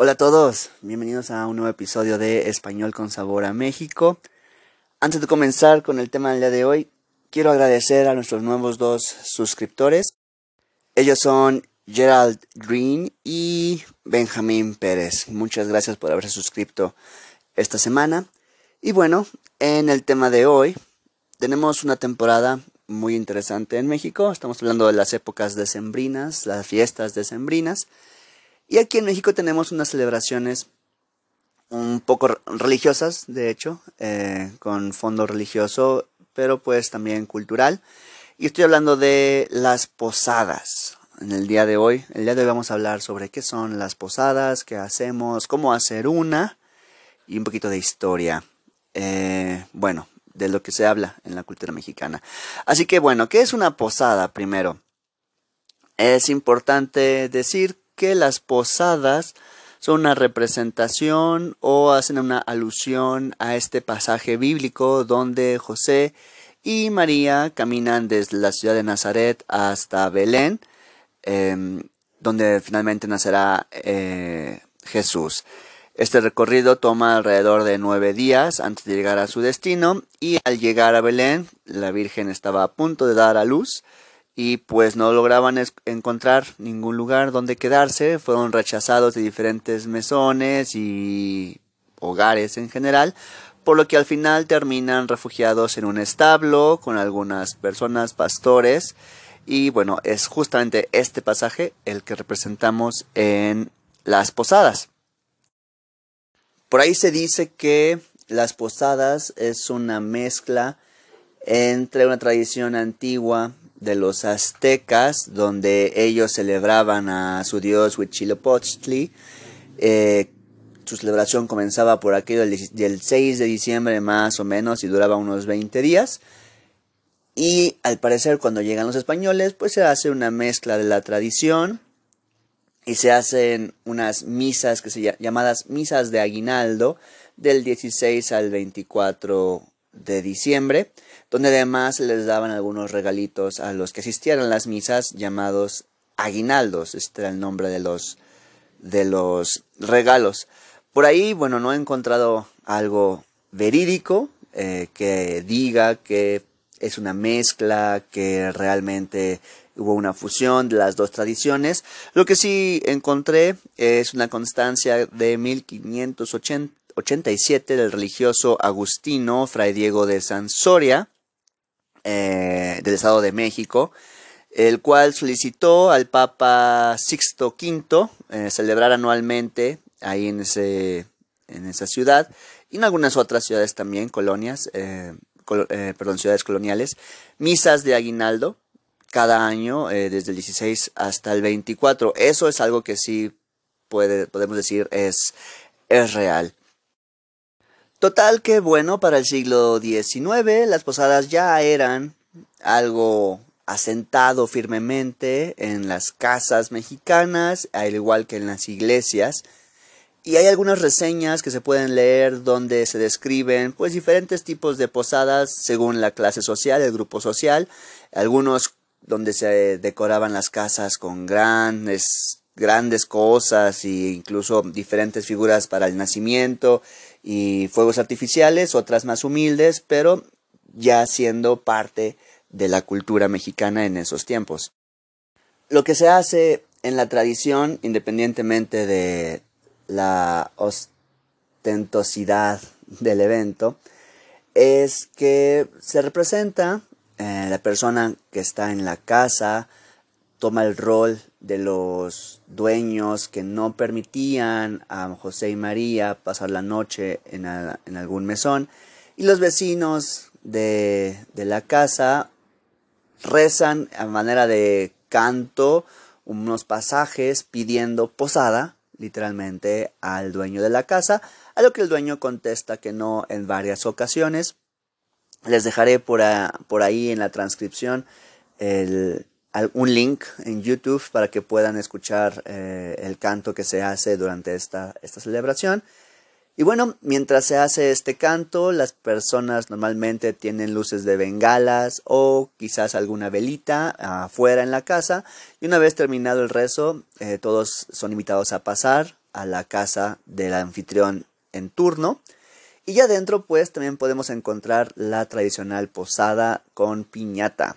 Hola a todos, bienvenidos a un nuevo episodio de Español con Sabor a México. Antes de comenzar con el tema del día de hoy, quiero agradecer a nuestros nuevos dos suscriptores. Ellos son Gerald Green y Benjamín Pérez. Muchas gracias por haberse suscrito esta semana. Y bueno, en el tema de hoy tenemos una temporada muy interesante en México. Estamos hablando de las épocas decembrinas, las fiestas decembrinas. Y aquí en México tenemos unas celebraciones un poco religiosas, de hecho, eh, con fondo religioso, pero pues también cultural. Y estoy hablando de las posadas. En el día de hoy, el día de hoy vamos a hablar sobre qué son las posadas, qué hacemos, cómo hacer una y un poquito de historia. Eh, bueno, de lo que se habla en la cultura mexicana. Así que bueno, ¿qué es una posada primero? Es importante decir que las posadas son una representación o hacen una alusión a este pasaje bíblico donde José y María caminan desde la ciudad de Nazaret hasta Belén, em, donde finalmente nacerá eh, Jesús. Este recorrido toma alrededor de nueve días antes de llegar a su destino y al llegar a Belén la Virgen estaba a punto de dar a luz y pues no lograban encontrar ningún lugar donde quedarse, fueron rechazados de diferentes mesones y hogares en general, por lo que al final terminan refugiados en un establo con algunas personas, pastores, y bueno, es justamente este pasaje el que representamos en las posadas. Por ahí se dice que las posadas es una mezcla entre una tradición antigua de los aztecas, donde ellos celebraban a su dios Huitzilopochtli. Eh, su celebración comenzaba por aquello del, 6 de diciembre más o menos y duraba unos 20 días. Y al parecer cuando llegan los españoles, pues se hace una mezcla de la tradición y se hacen unas misas que se llamadas misas de aguinaldo del 16 al 24 de diciembre donde además les daban algunos regalitos a los que asistían a las misas llamados aguinaldos, este era el nombre de los, de los regalos. Por ahí, bueno, no he encontrado algo verídico eh, que diga que es una mezcla, que realmente hubo una fusión de las dos tradiciones. Lo que sí encontré es una constancia de 1587 del religioso agustino Fray Diego de Sansoria, eh, del Estado de México, el cual solicitó al Papa Sixto V eh, celebrar anualmente ahí en, ese, en esa ciudad y en algunas otras ciudades también, colonias, eh, perdón, ciudades coloniales, misas de aguinaldo cada año desde el 16 hasta el 24. Eso es algo que sí puede, podemos decir es, es real. Total que bueno, para el siglo XIX las posadas ya eran algo asentado firmemente en las casas mexicanas, al igual que en las iglesias. Y hay algunas reseñas que se pueden leer donde se describen pues diferentes tipos de posadas según la clase social, el grupo social, algunos donde se decoraban las casas con grandes grandes cosas e incluso diferentes figuras para el nacimiento y fuegos artificiales, otras más humildes, pero ya siendo parte de la cultura mexicana en esos tiempos. Lo que se hace en la tradición, independientemente de la ostentosidad del evento, es que se representa eh, la persona que está en la casa, toma el rol de los dueños que no permitían a José y María pasar la noche en, algún mesón y los vecinos de, la casa rezan a manera de canto unos pasajes pidiendo posada literalmente al dueño de la casa a lo que el dueño contesta que no en varias ocasiones. Les dejaré por ahí en la transcripción el, un link en YouTube para que puedan escuchar eh, el canto que se hace durante esta, esta celebración. Y bueno, mientras se hace este canto, las personas normalmente tienen luces de bengalas o quizás alguna velita afuera en la casa. Y una vez terminado el rezo, eh, todos son invitados a pasar a la casa del anfitrión en turno. Y ya adentro pues también podemos encontrar la tradicional posada con piñata.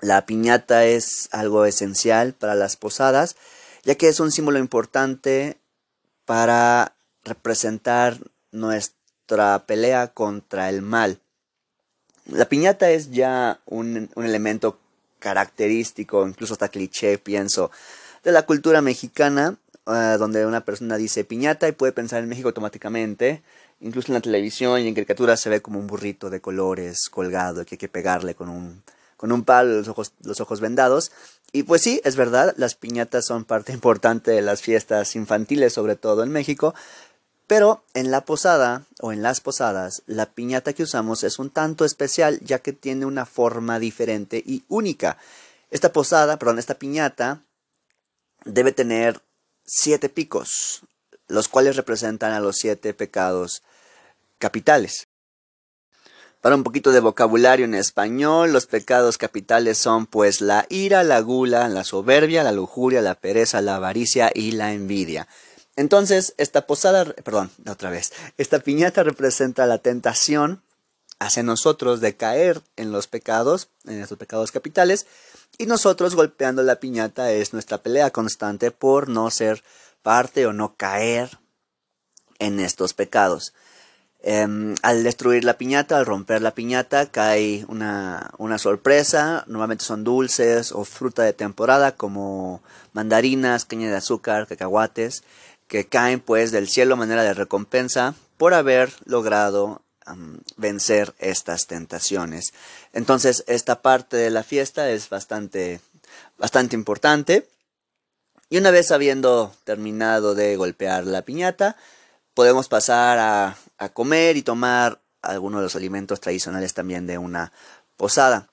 La piñata es algo esencial para las posadas, ya que es un símbolo importante para representar nuestra pelea contra el mal. La piñata es ya un, elemento característico, incluso hasta cliché, pienso, de la cultura mexicana, eh, donde una persona dice piñata y puede pensar en México automáticamente. Incluso en la televisión y en caricaturas se ve como un burrito de colores colgado que hay que pegarle con un, con un palo los ojos, vendados. Y pues sí, es verdad, las piñatas son parte importante de las fiestas infantiles, sobre todo en México, pero en la posada o en las posadas, la piñata que usamos es un tanto especial ya que tiene una forma diferente y única. Esta posada, perdón, esta piñata debe tener siete picos, los cuales representan a los siete pecados capitales. Para un poquito de vocabulario en español, los pecados capitales son pues la ira, la gula, la soberbia, la lujuria, la pereza, la avaricia y la envidia. Entonces, esta posada, perdón, otra vez, esta piñata representa la tentación hacia nosotros de caer en los pecados, en estos pecados capitales, y nosotros golpeando la piñata es nuestra pelea constante por no ser parte o no caer en estos pecados. Em, al destruir la piñata, al romper la piñata, cae una, una sorpresa. Normalmente son dulces o fruta de temporada como mandarinas, caña de azúcar, cacahuates que caen pues del cielo a manera de recompensa por haber logrado vencer estas tentaciones. Entonces, esta parte de la fiesta es bastante, bastante importante. Y una vez habiendo terminado de golpear la piñata, podemos pasar a, a comer y tomar algunos de los alimentos tradicionales también de una posada.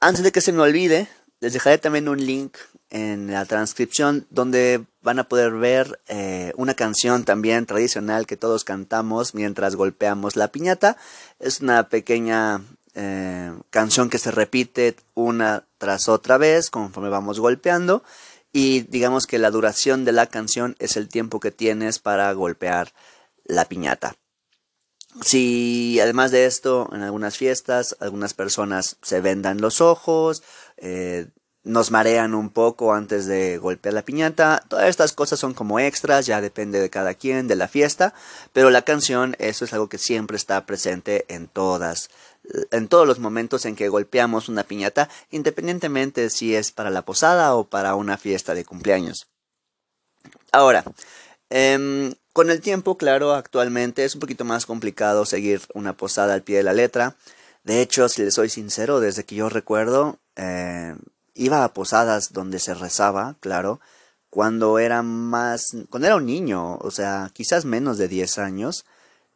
Antes de que se me olvide, les dejaré también un link en la transcripción donde van a poder ver eh, una canción también tradicional que todos cantamos mientras golpeamos la piñata. Es una pequeña eh, canción que se repite una tras otra vez conforme vamos golpeando y digamos que la duración de la canción es el tiempo que tienes para golpear la piñata. Si además de esto, en algunas fiestas, algunas personas se vendan los ojos, eh, nos marean un poco antes de golpear la piñata. Todas estas cosas son como extras, ya depende de cada quien, de la fiesta, pero la canción, eso es algo que siempre está presente en todas, en todos los momentos en que golpeamos una piñata, independientemente si es para la posada o para una fiesta de cumpleaños. Ahora, em, con el tiempo, claro, actualmente es un poquito más complicado seguir una posada al pie de la letra. De hecho, si les soy sincero, desde que yo recuerdo, eh, iba a posadas donde se rezaba, claro, cuando era más, cuando era un niño, o sea, quizás menos de 10 años,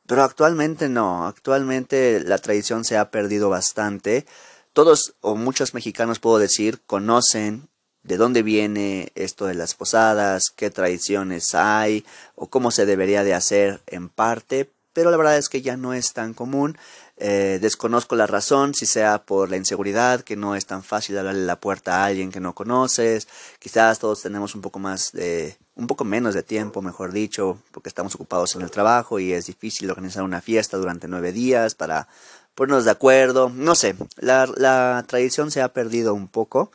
pero actualmente no, actualmente la tradición se ha perdido bastante. Todos o muchos mexicanos puedo decir conocen de dónde viene esto de las posadas, qué tradiciones hay o cómo se debería de hacer en parte, pero la verdad es que ya no es tan común. Eh, desconozco la razón, si sea por la inseguridad, que no es tan fácil darle la puerta a alguien que no conoces. Quizás todos tenemos un poco más de, un poco menos de tiempo, mejor dicho, porque estamos ocupados en el trabajo y es difícil organizar una fiesta durante nueve días para ponernos de acuerdo. No sé, la, la tradición se ha perdido un poco,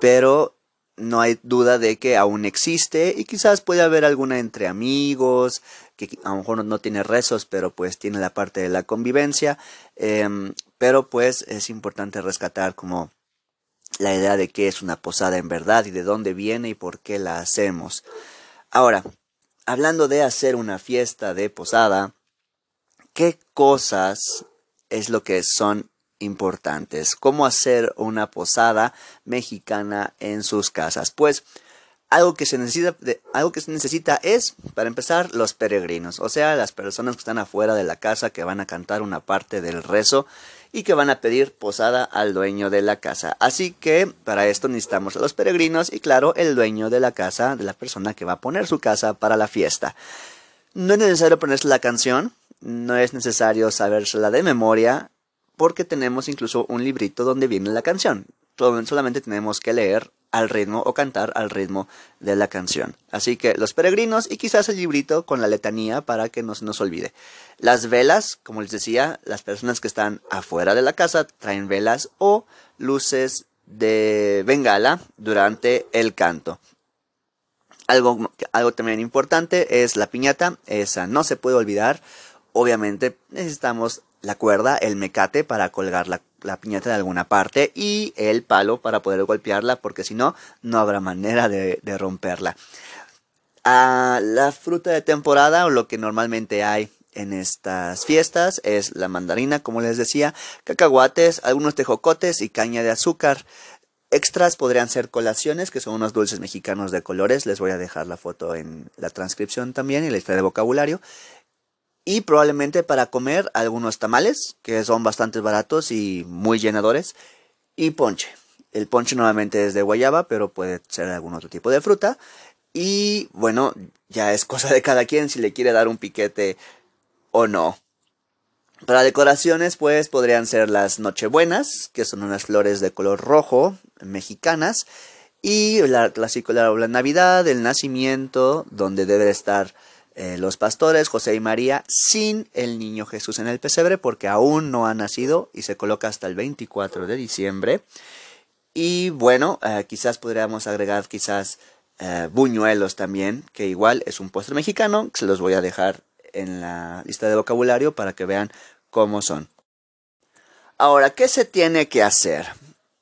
pero no hay duda de que aún existe y quizás puede haber alguna entre amigos, que a lo mejor no, tiene rezos, pero pues tiene la parte de la convivencia, em, pero pues es importante rescatar como la idea de qué es una posada en verdad y de dónde viene y por qué la hacemos. Ahora, hablando de hacer una fiesta de posada, ¿qué cosas es lo que son importantes. ¿Cómo hacer una posada mexicana en sus casas? Pues algo que se necesita, algo que se necesita es, para empezar, los peregrinos, o sea, las personas que están afuera de la casa que van a cantar una parte del rezo y que van a pedir posada al dueño de la casa. Así que para esto necesitamos a los peregrinos y claro, el dueño de la casa, de la persona que va a poner su casa para la fiesta. No es necesario ponerse la canción, no es necesario sabérsela de memoria, porque tenemos incluso un librito donde viene la canción. Solamente tenemos que leer al ritmo o cantar al ritmo de la canción. Así que los peregrinos y quizás el librito con la letanía para que no se nos olvide. Las velas, como les decía, las personas que están afuera de la casa traen velas o luces de bengala durante el canto. Algo, algo también importante es la piñata, esa no se puede olvidar. Obviamente necesitamos la cuerda, el mecate para colgar la, piñata de alguna parte y el palo para poder golpearla porque si no, no habrá manera de, romperla. Ah, la fruta de temporada o lo que normalmente hay en estas fiestas es la mandarina, como les decía, cacahuates, algunos tejocotes y caña de azúcar. Extras podrían ser colaciones, que son unos dulces mexicanos de colores. Les voy a dejar la foto en la transcripción también y la lista de vocabulario. Y probablemente para comer algunos tamales, que son bastante baratos y muy llenadores. Y ponche. El ponche nuevamente es de guayaba, pero puede ser algún otro tipo de fruta. Y bueno, ya es cosa de cada quien si le quiere dar un piquete o no. Para decoraciones, pues podrían ser las Nochebuenas, que son unas flores de color rojo, mexicanas, y la clásico la Navidad, el nacimiento, donde debe estar eh, los pastores, José y María, sin el niño Jesús en el pesebre, porque aún no ha nacido y se coloca hasta el 24 de diciembre. Y bueno, eh, quizás podríamos agregar quizás eh, buñuelos también, que igual es un postre mexicano, se los voy a dejar en la lista de vocabulario para que vean cómo son. Ahora, ¿qué se tiene que hacer?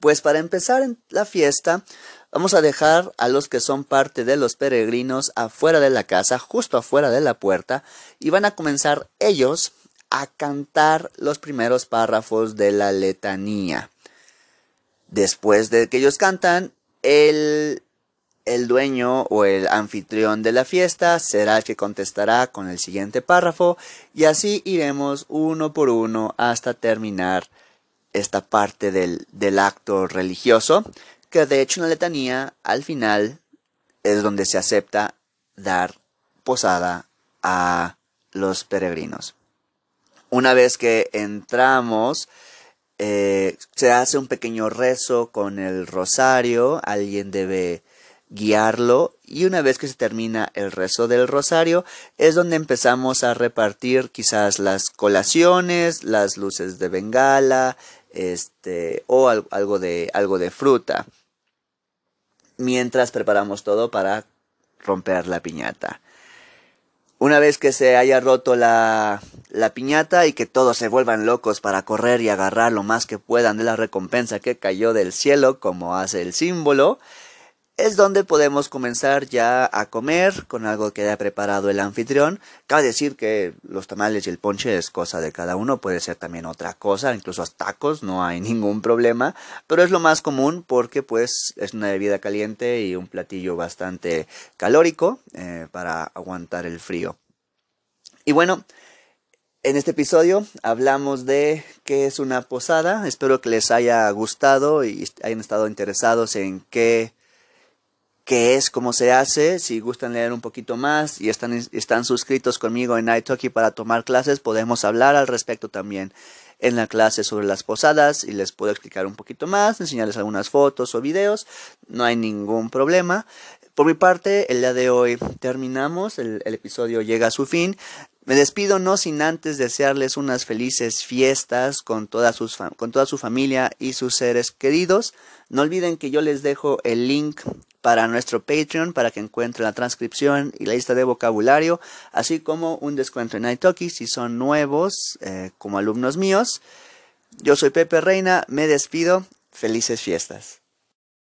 Pues para empezar la fiesta, vamos a dejar a los que son parte de los peregrinos afuera de la casa, justo afuera de la puerta, y van a comenzar ellos a cantar los primeros párrafos de la letanía. Después de que ellos cantan, el el dueño o el anfitrión de la fiesta será el que contestará con el siguiente párrafo y así iremos uno por uno hasta terminar esta parte del, del acto religioso que de hecho en la letanía al final es donde se acepta dar posada a los peregrinos. Una vez que entramos, eh, se hace un pequeño rezo con el rosario, alguien debe guiarlo y una vez que se termina el rezo del rosario es donde empezamos a repartir quizás las colaciones, las luces de bengala, este o algo de algo de fruta. Mientras preparamos todo para romper la piñata. Una vez que se haya roto la, la piñata y que todos se vuelvan locos para correr y agarrar lo más que puedan de la recompensa que cayó del cielo, como hace el símbolo, es donde podemos comenzar ya a comer con algo que haya preparado el anfitrión. Cabe decir que los tamales y el ponche es cosa de cada uno, puede ser también otra cosa, incluso tacos, no hay ningún problema, pero es lo más común porque pues es una bebida caliente y un platillo bastante calórico eh, para aguantar el frío. Y bueno, en este episodio hablamos de qué es una posada. Espero que les haya gustado y hayan estado interesados en qué qué es, cómo se hace. Si gustan leer un poquito más y están, están suscritos conmigo en iTalki para tomar clases, podemos hablar al respecto también en la clase sobre las posadas y les puedo explicar un poquito más, enseñarles algunas fotos o videos. No hay ningún problema. Por mi parte, el día de hoy terminamos, el, el episodio llega a su fin. Me despido no sin antes desearles unas felices fiestas con toda, con toda su familia y sus seres queridos. No olviden que yo les dejo el link para nuestro Patreon para que encuentren la transcripción y la lista de vocabulario, así como un descuento en Italki si son nuevos eh, como alumnos míos. Yo soy Pepe Reina, me despido, felices fiestas.